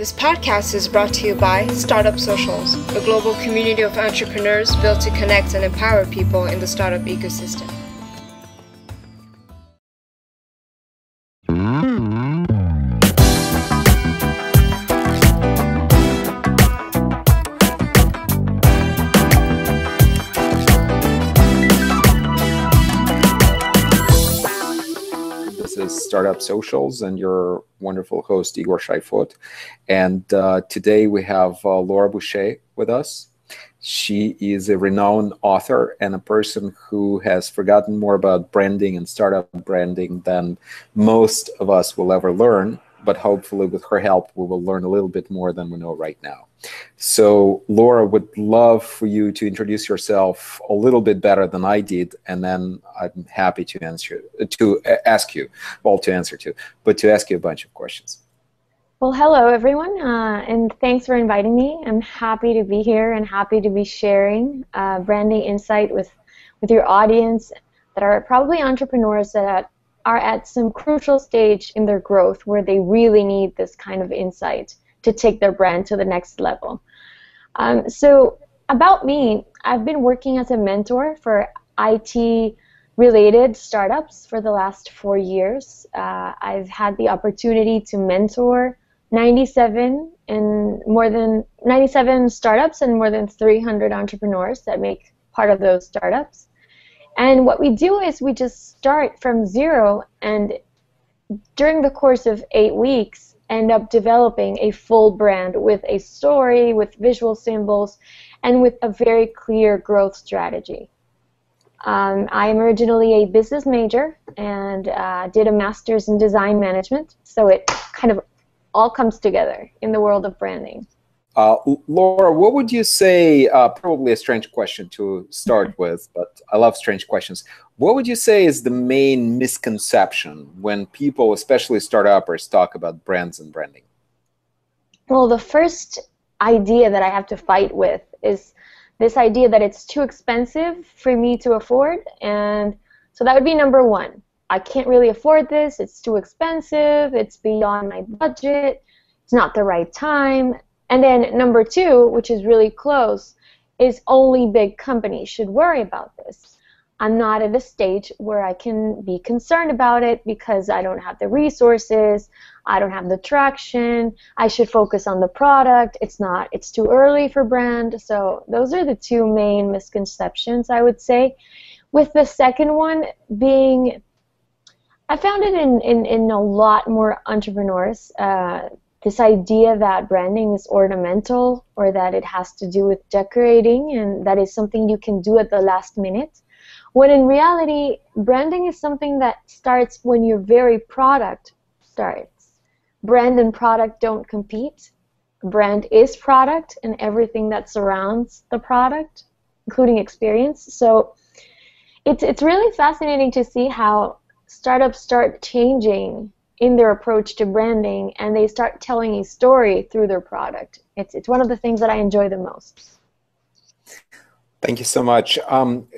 This podcast is brought to you by Startup Socials, a global community of entrepreneurs built to connect and empower people in the startup ecosystem. Socials and your wonderful host, Igor Shoifot. And uh, today we have uh, Laura Busche with us. She is a renowned author and a person who has forgotten more about branding and startup branding than most of us will ever learn. But hopefully, with her help, we will learn a little bit more than we know right now. So, Laura, would love for you to introduce yourself a little bit better than I did, and then I'm happy to answer to ask you, well, to answer to, but to ask you a bunch of questions. Well, hello everyone, uh, and thanks for inviting me. I'm happy to be here and happy to be sharing uh, branding insight with with your audience that are probably entrepreneurs that are at some crucial stage in their growth where they really need this kind of insight to take their brand to the next level. Um, so, about me, I've been working as a mentor for IT related startups for the last four years. Uh, I've had the opportunity to mentor 97 and more than 97 startups and more than 300 entrepreneurs that make part of those startups. And what we do is we just start from zero and during the course of eight weeks, end up developing a full brand with a story, with visual symbols, and with a very clear growth strategy. Um, I am originally a business major and uh, did a master's in design management, so it kind of all comes together in the world of branding. Uh, Laura, what would you say? Uh, probably a strange question to start with, but I love strange questions. What would you say is the main misconception when people, especially startups, talk about brands and branding? Well, the first idea that I have to fight with is this idea that it's too expensive for me to afford, and so that would be number one. I can't really afford this. It's too expensive. It's beyond my budget. It's not the right time and then number two, which is really close, is only big companies should worry about this. I'm not at a stage where I can be concerned about it because I don't have the resources, I don't have the traction, I should focus on the product. It's not it's too early for brand. So those are the two main misconceptions I would say. With the second one being I found it in, in, in a lot more entrepreneurs. Uh, this idea that branding is ornamental or that it has to do with decorating and that is something you can do at the last minute. When in reality, branding is something that starts when your very product starts. Brand and product don't compete. Brand is product and everything that surrounds the product, including experience. So it's, it's really fascinating to see how startups start changing in their approach to branding and they start telling a story through their product. It's, it's one of the things that I enjoy the most. Thank you so much. Um,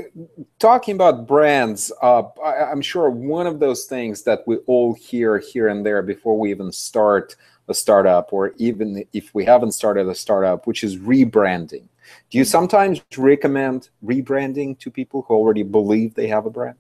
talking about brands, uh, I, am sure one of those things that we all hear here and there before we even start a startup, or even if we haven't started a startup, which is rebranding. Do you sometimes recommend rebranding to people who already believe they have a brand?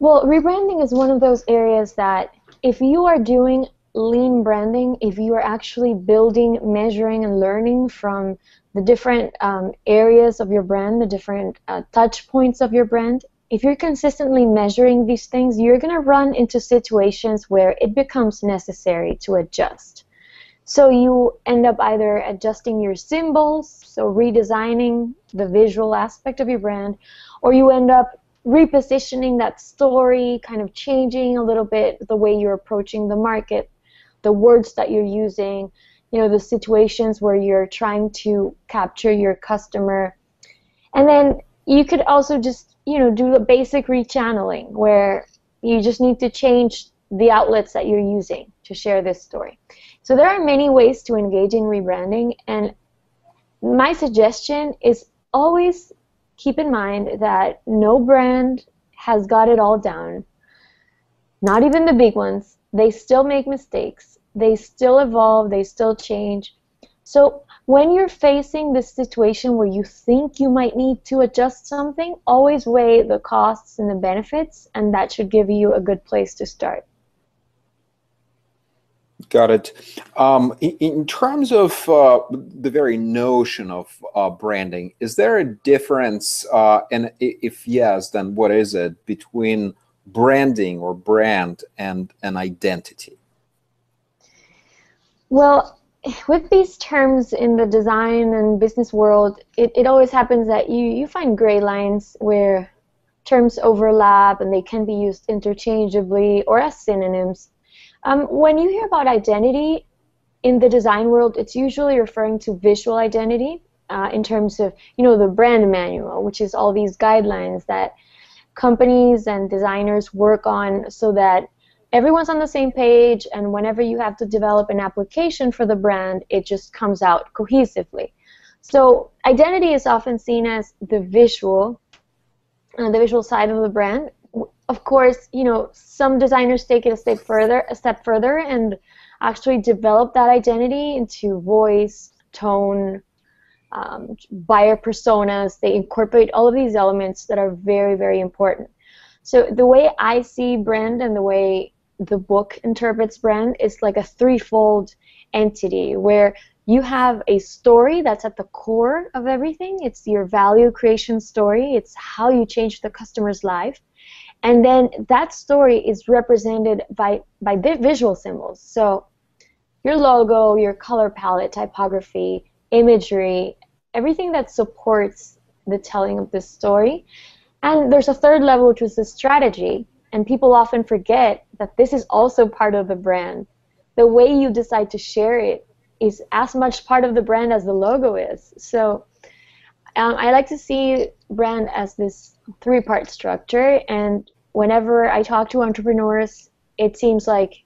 Well, rebranding is one of those areas that if you are doing lean branding, if you are actually building, measuring, and learning from the different um, areas of your brand, the different uh, touch points of your brand, if you're consistently measuring these things, you're going to run into situations where it becomes necessary to adjust. So you end up either adjusting your symbols, so redesigning the visual aspect of your brand, or you end up repositioning that story, kind of changing a little bit the way you're approaching the market, the words that you're using, you know, the situations where you're trying to capture your customer. And then you could also just, you know, do the basic rechanneling where you just need to change the outlets that you're using to share this story. So there are many ways to engage in rebranding and my suggestion is always keep in mind that no brand has got it all down. Not even the big ones. They still make mistakes. they still evolve, they still change. So when you're facing this situation where you think you might need to adjust something, always weigh the costs and the benefits, and that should give you a good place to start. Got it. Um, in, in, terms of uh, the very notion of uh, branding, is there a difference? Uh, and if yes, then what is it between branding or brand and an identity? Well, with these terms in the design and business world, it, it always happens that you, you find gray lines where terms overlap and they can be used interchangeably or as synonyms. Um, when you hear about identity in the design world, it's usually referring to visual identity uh, in terms of, you know, the brand manual, which is all these guidelines that companies and designers work on so that everyone's on the same page and whenever you have to develop an application for the brand it just comes out cohesively. So identity is often seen as the visual uh, the visual side of the brand of course you know some designers take it a step further a step further and actually develop that identity into voice tone um, buyer personas they incorporate all of these elements that are very very important so the way I see brand and the way the book interprets brand is like a threefold entity where you have a story that's at the core of everything. It's your value creation story. It's how you change the customer's life. And then that story is represented by, by visual symbols. So your logo, your color palette, typography, imagery, everything that supports the telling of this story. And there's a third level, which is the strategy. And people often forget that this is also part of the brand. The way you decide to share it is as much part of the brand as the logo is. So um, I like to see brand as this three part structure. And whenever I talk to entrepreneurs, it seems like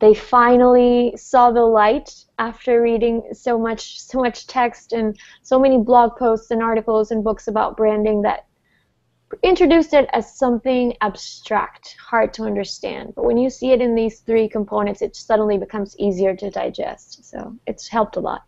they finally saw the light after reading so much so much text and so many blog posts and articles and books about branding that introduced it as something abstract, hard to understand. But when you see it in these three components, it suddenly becomes easier to digest. So it's helped a lot.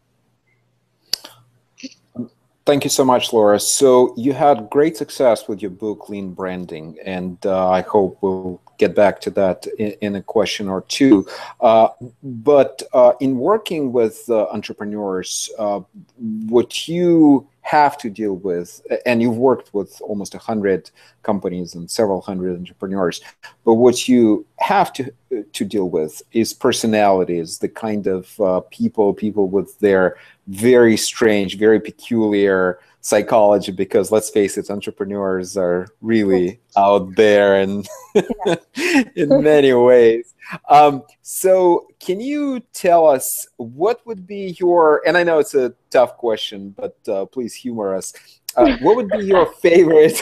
Thank you so much, Laura. So you had great success with your book, Lean Branding, and uh, I hope we'll get back to that in, in a question or two. Uh, but uh, in working with uh, entrepreneurs, uh, what you have to deal with, and you've worked with almost 100 companies and several hundred entrepreneurs, but what you have to, to deal with is personalities, the kind of uh, people, people with their very strange, very peculiar psychology because let's face it entrepreneurs are really out there and in many ways. Um, so can you tell us what would be your and i know it's a tough question but uh, please humor us. Uh, what would be your favorite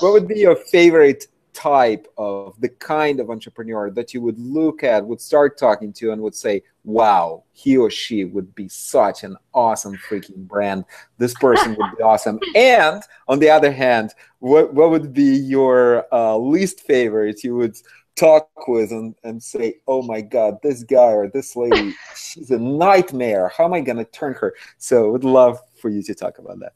what would be your favorite type of the kind of entrepreneur that you would look at, would start talking to, and would say, wow, he or she would be such an awesome freaking brand. This person would be awesome. And on the other hand, what, what would be your uh, least favorite you would talk with and, and say, oh my God, this guy or this lady, she's a nightmare. How am I going to turn her? So would love for you to talk about that.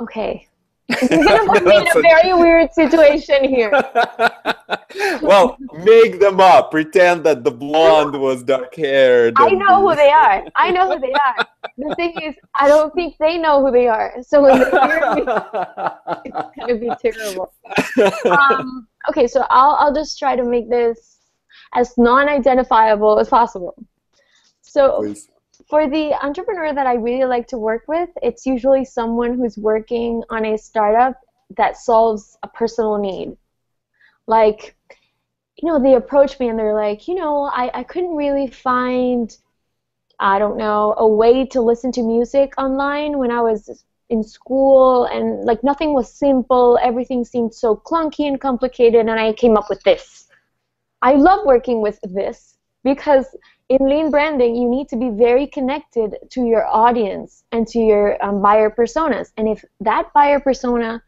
Okay. You're gonna put me in a very weird situation here. well, make them up. Pretend that the blonde was dark haired. I know who they are. I know who they are. The thing is, I don't think they know who they are. So when they hear me, it's gonna be terrible. Um, okay, so I'll I'll just try to make this as non-identifiable as possible. So. Please for the entrepreneur that I really like to work with, it's usually someone who's working on a startup that solves a personal need. Like, you know, they approach me and they're like, you know, I, I couldn't really find, I don't know, a way to listen to music online when I was in school and like nothing was simple, everything seemed so clunky and complicated, and I came up with this. I love working with this because in lean branding, you need to be very connected to your audience and to your um, buyer personas. And if that buyer persona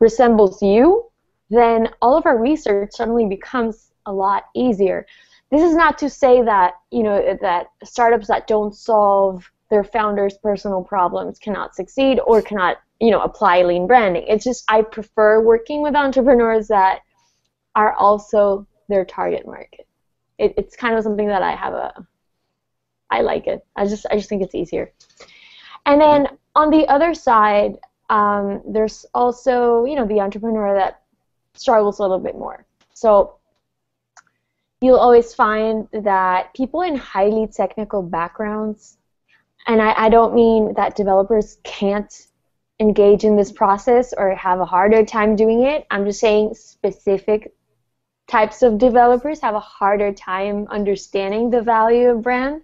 resembles you, then all of our research suddenly becomes a lot easier. this is not to say that you know that startups that don't solve their founders' personal problems cannot succeed or cannot you know apply lean branding. It's just I prefer working with entrepreneurs that are also their target market. It, it's kind of something that I have a I like it. I just I just think it's easier. And then on the other side, um, there's also you know the entrepreneur that struggles a little bit more. So you'll always find that people in highly technical backgrounds, and I, I don't mean that developers can't engage in this process or have a harder time doing it. I'm just saying specific types of developers have a harder time understanding the value of brand.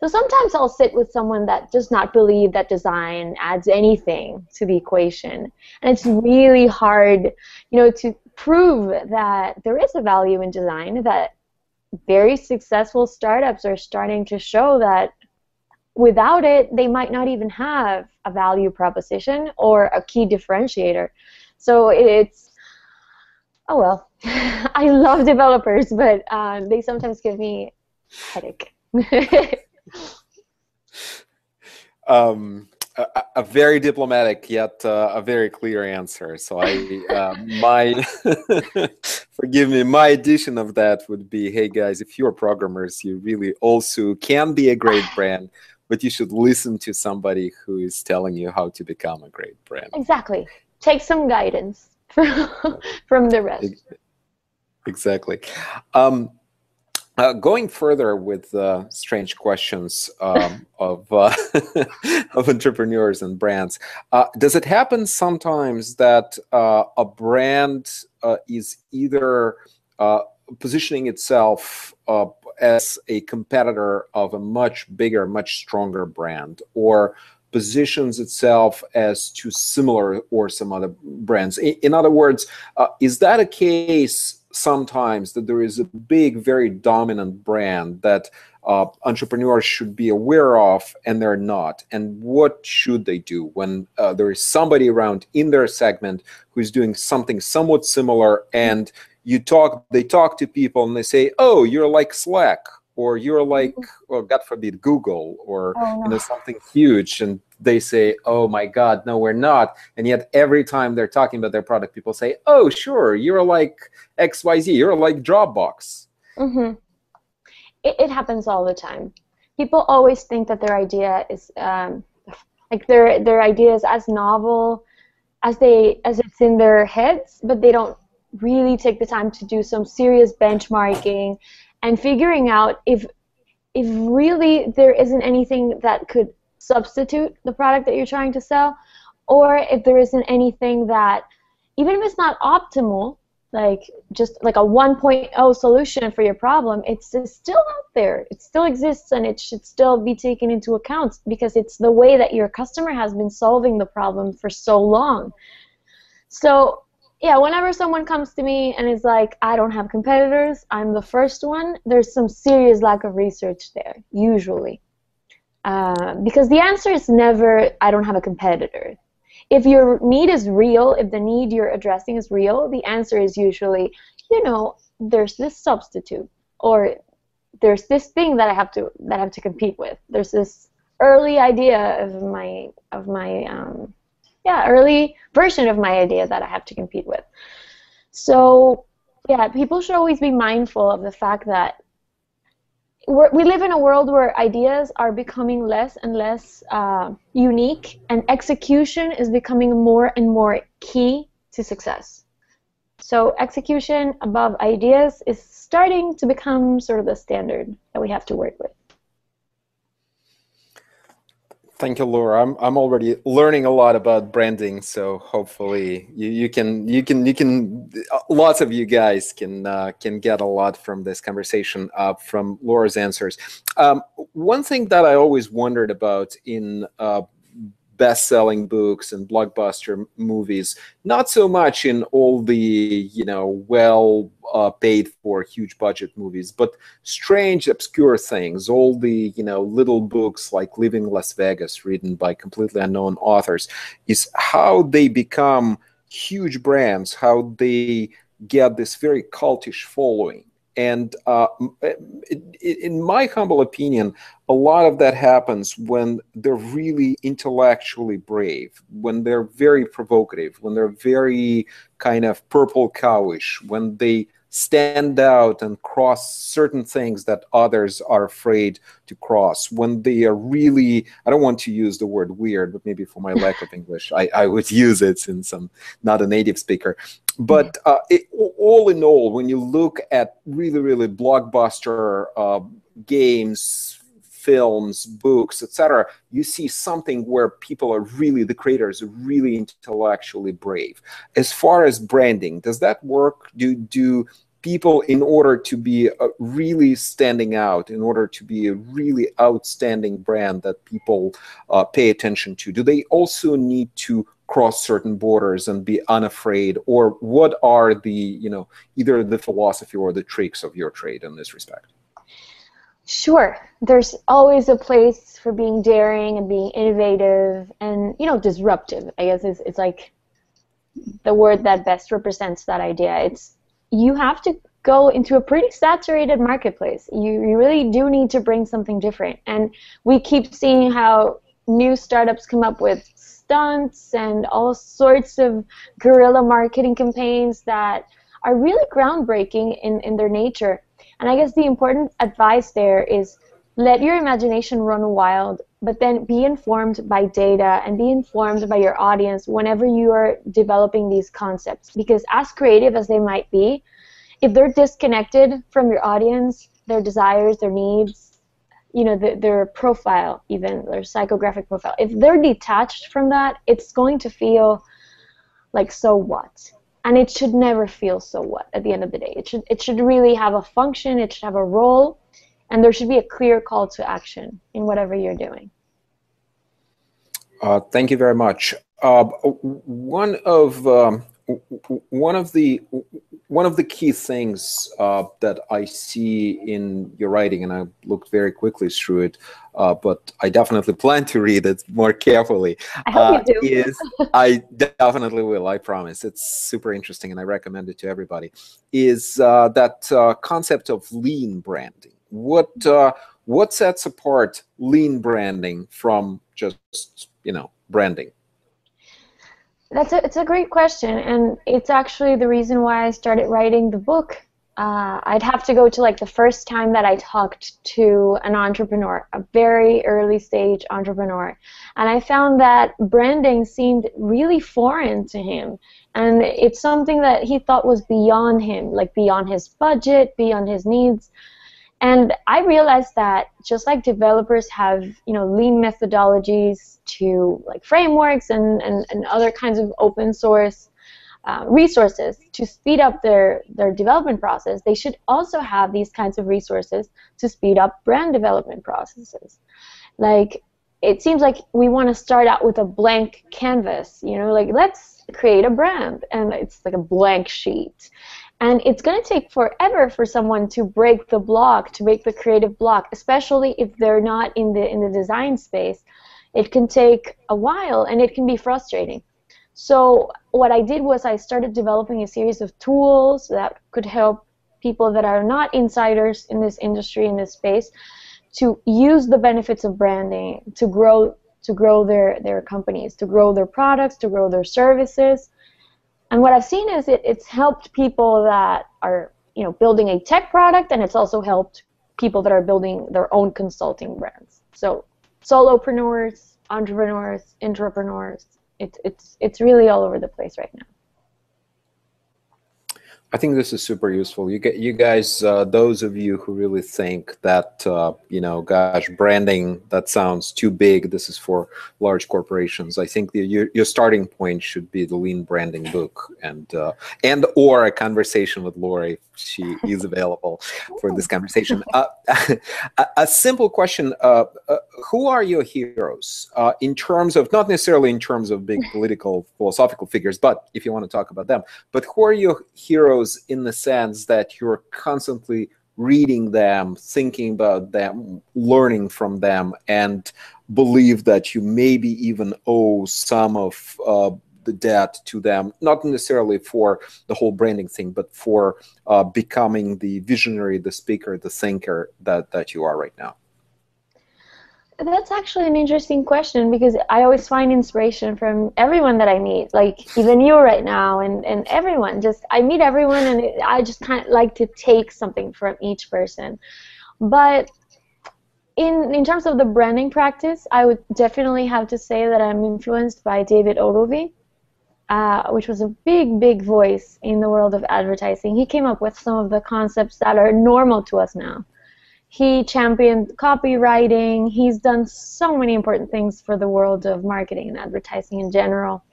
So sometimes I'll sit with someone that does not believe that design adds anything to the equation. And it's really hard, you know, to prove that there is a value in design, that very successful startups are starting to show that without it, they might not even have a value proposition or a key differentiator. So it's, oh well, I love developers, but uh, they sometimes give me headache. um, a, a, very diplomatic yet uh, a very clear answer. So I, uh, my, forgive me, my addition of that would be, hey guys, if you're programmers, you really also can be a great brand, but you should listen to somebody who is telling you how to become a great brand. Exactly. Take some guidance from, from the rest. Exactly. Um, uh, going further with uh, strange questions um, of uh, of entrepreneurs and brands, uh, does it happen sometimes that uh, a brand uh, is either positioning itself as a competitor of a much bigger, much stronger brand, or positions itself as too similar or some other brands? In, in other words, is that a case? sometimes that there is a big, very dominant brand that uh, entrepreneurs should be aware of and they're not. And what should they do when uh, there is somebody around in their segment who's doing something somewhat similar and you talk, they talk to people and they say, oh, you're like Slack or you're like, well, God forbid, Google or oh, you know something huge, and they say, "Oh my God, no, we're not." And yet, every time they're talking about their product, people say, "Oh, sure, you're like X, Y, Z. You're like Dropbox." Mm-hmm. It, it happens all the time. People always think that their idea is um, like their their idea is as novel as they as it's in their heads, but they don't really take the time to do some serious benchmarking and figuring out if if really there isn't anything that could substitute the product that you're trying to sell or if there isn't anything that even if it's not optimal like just like a 1.0 solution for your problem it's, it's still out there. It still exists and it should still be taken into account because it's the way that your customer has been solving the problem for so long. So yeah, whenever someone comes to me and is like, I don't have competitors, I'm the first one, there's some serious lack of research there, usually. Uh, because the answer is never, I don't have a competitor. If your need is real, if the need you're addressing is real, the answer is usually, you know, there's this substitute, or there's this thing that I have to that I have to compete with. There's this early idea of my of my um, yeah, early version of my idea that I have to compete with. So, yeah, people should always be mindful of the fact that we live in a world where ideas are becoming less and less uh, unique, and execution is becoming more and more key to success. So, execution above ideas is starting to become sort of the standard that we have to work with. Thank you, Laura. I'm I'm already learning a lot about branding, so hopefully you, you can you can you can lots of you guys can uh, can get a lot from this conversation uh, from Laura's answers. Um, one thing that I always wondered about in uh, best-selling books and blockbuster movies not so much in all the you know well uh, paid for huge budget movies but strange obscure things. All the you know little books like living las vegas written by completely unknown authors is how they become huge brands how they get this very cultish following And uh, in my humble opinion, a lot of that happens when they're really intellectually brave, when they're very provocative, when they're very kind of purple cowish, when they stand out and cross certain things that others are afraid to cross. When they are really i don't want to use the word weird but maybe for my lack of english i, I would use it since i'm not a native speaker. But uh, it, all in all when you look at really really blockbuster uh, games films, books, etc., you see something where people are really, the creators are really intellectually brave. As far as branding, does that work? Do do people in order to be uh, really standing out in order to be a really outstanding brand that people uh, pay attention to do they also need to cross certain borders and be unafraid or what are the you know either the philosophy or the tricks of your trade in this respect Sure. There's always a place for being daring and being innovative and, you know, disruptive. I guess it's, it's like the word that best represents that idea. It's you have to go into a pretty saturated marketplace. You, you really do need to bring something different. And we keep seeing how new startups come up with stunts and all sorts of guerrilla marketing campaigns that are really groundbreaking in, in their nature and I guess the important advice there is let your imagination run wild, but then be informed by data and be informed by your audience whenever you are developing these concepts. Because as creative as they might be, if they're disconnected from your audience, their desires, their needs, you know, the, their profile, even their psychographic profile, if they're detached from that, it's going to feel like so what? And it should never feel so what at the end of the day. It should it should really have a function. It should have a role, and there should be a clear call to action in whatever you're doing. Uh, thank you very much. Uh, one of um, one of the one of the key things uh, that I see in your writing, and I looked very quickly through it, uh, but I definitely plan to read it more carefully. I hope uh, you do. is I definitely will. I promise. It's super interesting, and I recommend it to everybody. Is uh, that uh, concept of lean branding? What uh, what sets apart lean branding from just you know branding? That's a, it's a great question, and it's actually the reason why I started writing the book. Uh, I'd have to go to like the first time that I talked to an entrepreneur, a very early stage entrepreneur, and I found that branding seemed really foreign to him, and it's something that he thought was beyond him, like beyond his budget, beyond his needs. And I realized that just like developers have, you know, lean methodologies to like frameworks and, and, and other kinds of open source uh, resources to speed up their, their development process, they should also have these kinds of resources to speed up brand development processes. Like, it seems like we want to start out with a blank canvas, you know, like let's create a brand, and it's like a blank sheet. And it's going to take forever for someone to break the block, to break the creative block, especially if they're not in the in the design space. It can take a while and it can be frustrating. So what I did was I started developing a series of tools that could help people that are not insiders in this industry in this space to use the benefits of branding to grow to grow their their companies, to grow their products, to grow their services and what I've seen is it, it's helped people that are you know building a tech product, and it's also helped people that are building their own consulting brands. So solopreneurs, entrepreneurs, entrepreneurs. It's it's it's really all over the place right now. I think this is super useful. You get you guys, uh, those of you who really think that uh, you know, gosh, branding that sounds too big. This is for large corporations. I think the, your, your starting point should be the Lean Branding book, and uh, and or a conversation with Lori. She is available for this conversation. Uh, a, a, simple question: uh, uh, Who are your heroes in terms of not necessarily in terms of big political philosophical figures, but if you want to talk about them, but who are your heroes? In the sense that you're constantly reading them, thinking about them, learning from them, and believe that you maybe even owe some of uh, the debt to them, not necessarily for the whole branding thing, but for uh, becoming the visionary, the speaker, the thinker that, that you are right now? That's actually an interesting question because I always find inspiration from everyone that I meet, like even you right now, and, and everyone. Just I meet everyone, and it, I just kind of like to take something from each person. But in in terms of the branding practice, I would definitely have to say that I'm influenced by David Ogilvy, uh, which was a big, big voice in the world of advertising. He came up with some of the concepts that are normal to us now. He championed copywriting. He's done so many important things for the world of marketing and advertising in general.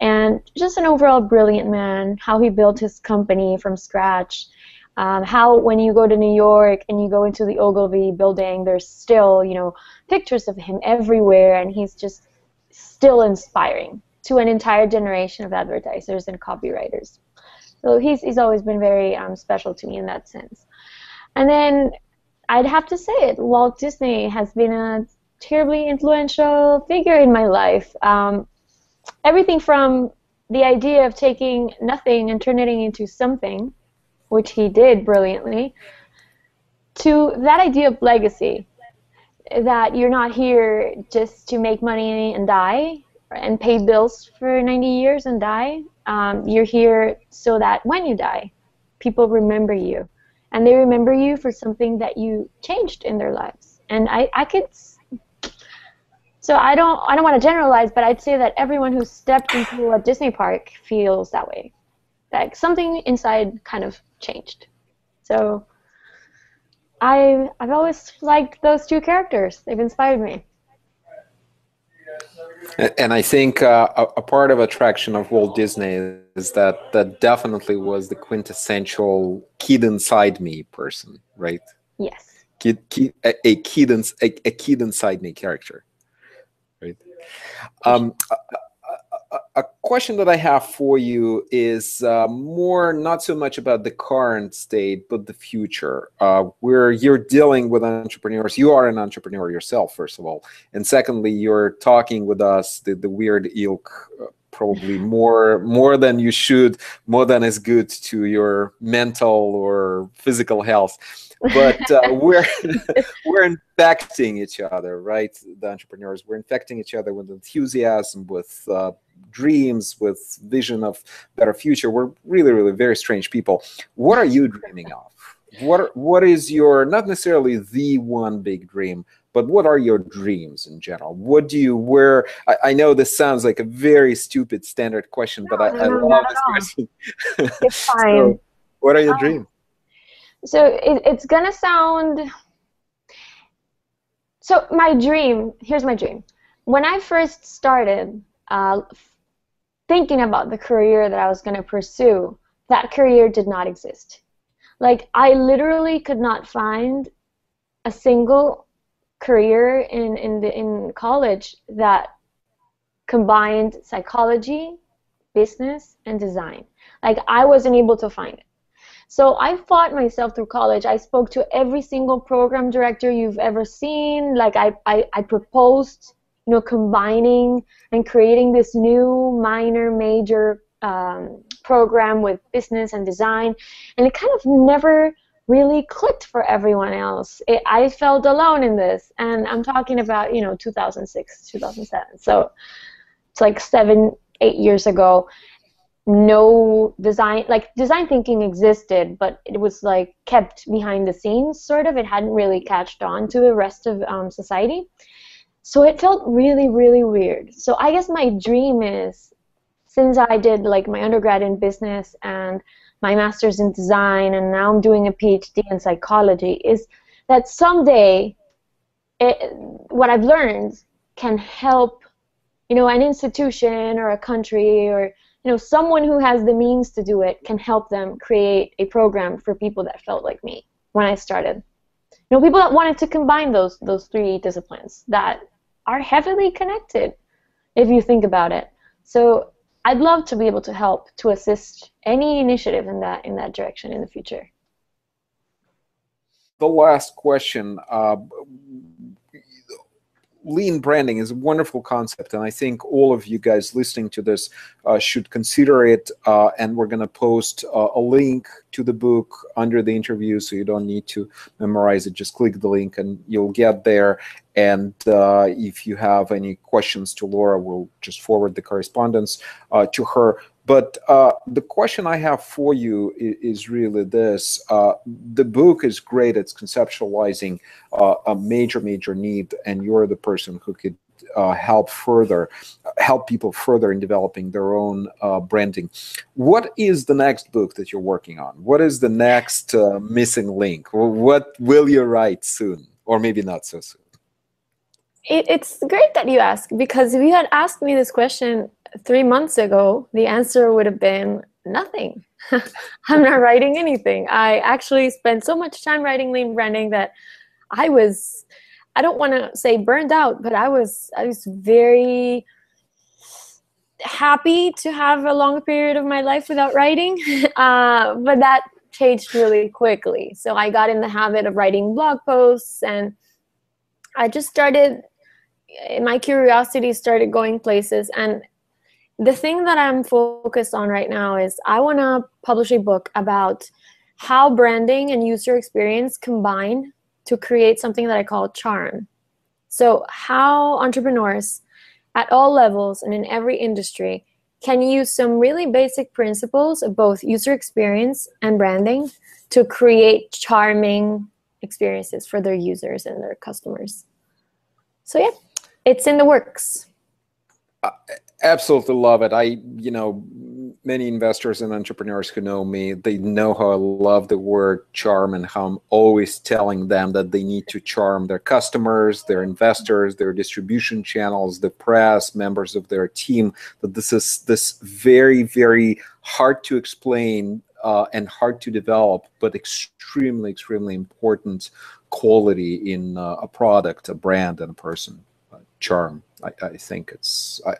And just an overall brilliant man, how he built his company from scratch um, how when you go to New York and you go into the Ogilvy building, there's still you know pictures of him everywhere, and he's just still inspiring to an entire generation of advertisers and copywriters. So he's he's always been very um, special to me in that sense. And then I'd have to say it, Walt Disney has been a terribly influential figure in my life. Um, everything from the idea of taking nothing and turning it into something which he did brilliantly, to that idea of legacy that you're not here just to make money and die and pay bills for 90 years and die. Um, you're here so that when you die, people remember you. And they remember you for something that you changed in their lives. And I, I could. So I don't, I don't want to generalize, but I'd say that everyone who stepped into a Disney park feels that way. Like something inside kind of changed. So I I've always liked those two characters. They've inspired me. And I think uh, a, a, part of attraction of Walt Disney is that that definitely was the quintessential kid inside me person, right? Yes. Kid, kid, a, a kid, a, a kid inside me character, right? Um, question that I have for you is uh, more not so much about the current state, but the future, uh, where you're dealing with entrepreneurs. You are an entrepreneur yourself, first of all, and secondly, you're talking with us, the, the weird ilk, uh, probably more more than you should, more than is good to your mental or physical health but uh, we're we're infecting each other, right? The entrepreneurs, we're infecting each other with enthusiasm, with uh, dreams, with vision of better future. We're really, really very strange people. What are you dreaming of? What what is your not necessarily the one big dream, but what are your dreams in general? What do you where? I, I know this sounds like a very stupid standard question, no, but I, I love this question. It's fine. so, what are your um, dreams? So it, it's gonna sound so my dream here's my dream. When i first started uh, thinking about the career that i was going to pursue that career did not exist. Like i literally could not find a single career in in the in college that combined psychology business and design. Like i wasn't able to find it so I fought myself through college. I spoke to every single program director you've ever seen. Like I, I, I proposed, you know, combining and creating this new minor major um, program with business and design, and it kind of never really clicked for everyone else. It, I felt alone in this, and I'm talking about you know 2006, 2007. So it's like seven, eight years ago, no design like design thinking existed but it was like kept behind the scenes sort of. It hadn't really catched on to the rest of um, society. So it felt really really weird. So i guess my dream is since i did like my undergrad in business and my master's in design and now i'm doing a phd in psychology is that someday it, what i've learned can help you know an institution or a country or you know, someone who has the means to do it can help them create a program for people that felt like me when I started. You know, people that wanted to combine those those three disciplines that are heavily connected, if you think about it. So I'd love to be able to help to assist any initiative in that in that direction in the future. The last question. Uh, lean branding is a wonderful concept, and I think all of you guys listening to this uh, should consider it. Uh, and we're going to post uh, a link to the book under the interview, so you don't need to memorize it. Just click the link, and you'll get there. And uh, if you have any questions to Laura, we'll just forward the correspondence uh, to her. But uh, the question I have for you is, is really this. Uh, the book is great. It's conceptualizing uh, a major, major need, and you're the person who could uh, help further, help people further in developing their own uh, branding. What is the next book that you're working on? What is the next uh, missing link? What will you write soon? Or maybe not so soon? It, it's great that you ask because if you had asked me this question three months ago, the answer would have been nothing. I'm not writing anything. I actually spent so much time writing lean branding that I was, I don't want to say burned out, but I was, I was very happy to have a long period of my life without writing. Uh, but that changed really quickly. So I got in the habit of writing blog posts and I just started, my curiosity started going places. And the thing that I'm focused on right now is I want to publish a book about how branding and user experience combine to create something that I call charm. So, how entrepreneurs at all levels and in every industry can use some really basic principles of both user experience and branding to create charming experiences for their users and their customers. So, yeah, it's in the works. Uh, absolutely love it. I, you know, many investors and entrepreneurs who know me, they know how I love the word charm and how I'm always telling them that they need to charm their customers, their investors, their distribution channels, the press, members of their team. That this is this very, very hard to explain uh, and hard to develop, but extremely, extremely important quality in uh, a product, a brand, and a person. Charm. I, I think it's. I,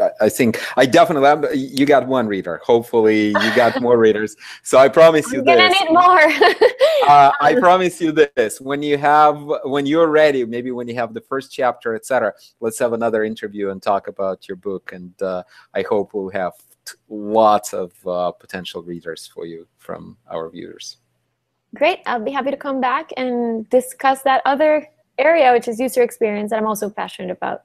I, I, think I definitely. You got one reader. Hopefully, you got more readers. So I promise you I'm this. gonna need more. uh, I promise you this. When you have, when you're ready, maybe when you have the first chapter, etc. Let's have another interview and talk about your book. And uh, I hope we'll have lots of uh, potential readers for you from our viewers. Great. I'll be happy to come back and discuss that other area, which is user experience, that I'm also passionate about.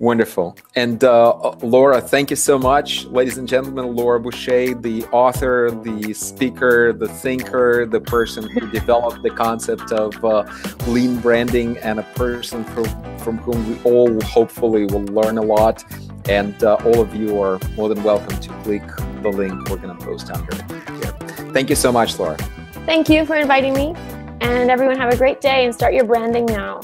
Wonderful. And uh, Laura, thank you so much. Ladies and gentlemen, Laura Busche, the author, the speaker, the thinker, the person who developed the concept of uh, lean branding, and a person from, from whom we all hopefully will learn a lot. And uh, all of you are more than welcome to click the link we're going to post under here. Thank you so much, Laura. Thank you for inviting me. And everyone, have a great day and start your branding now.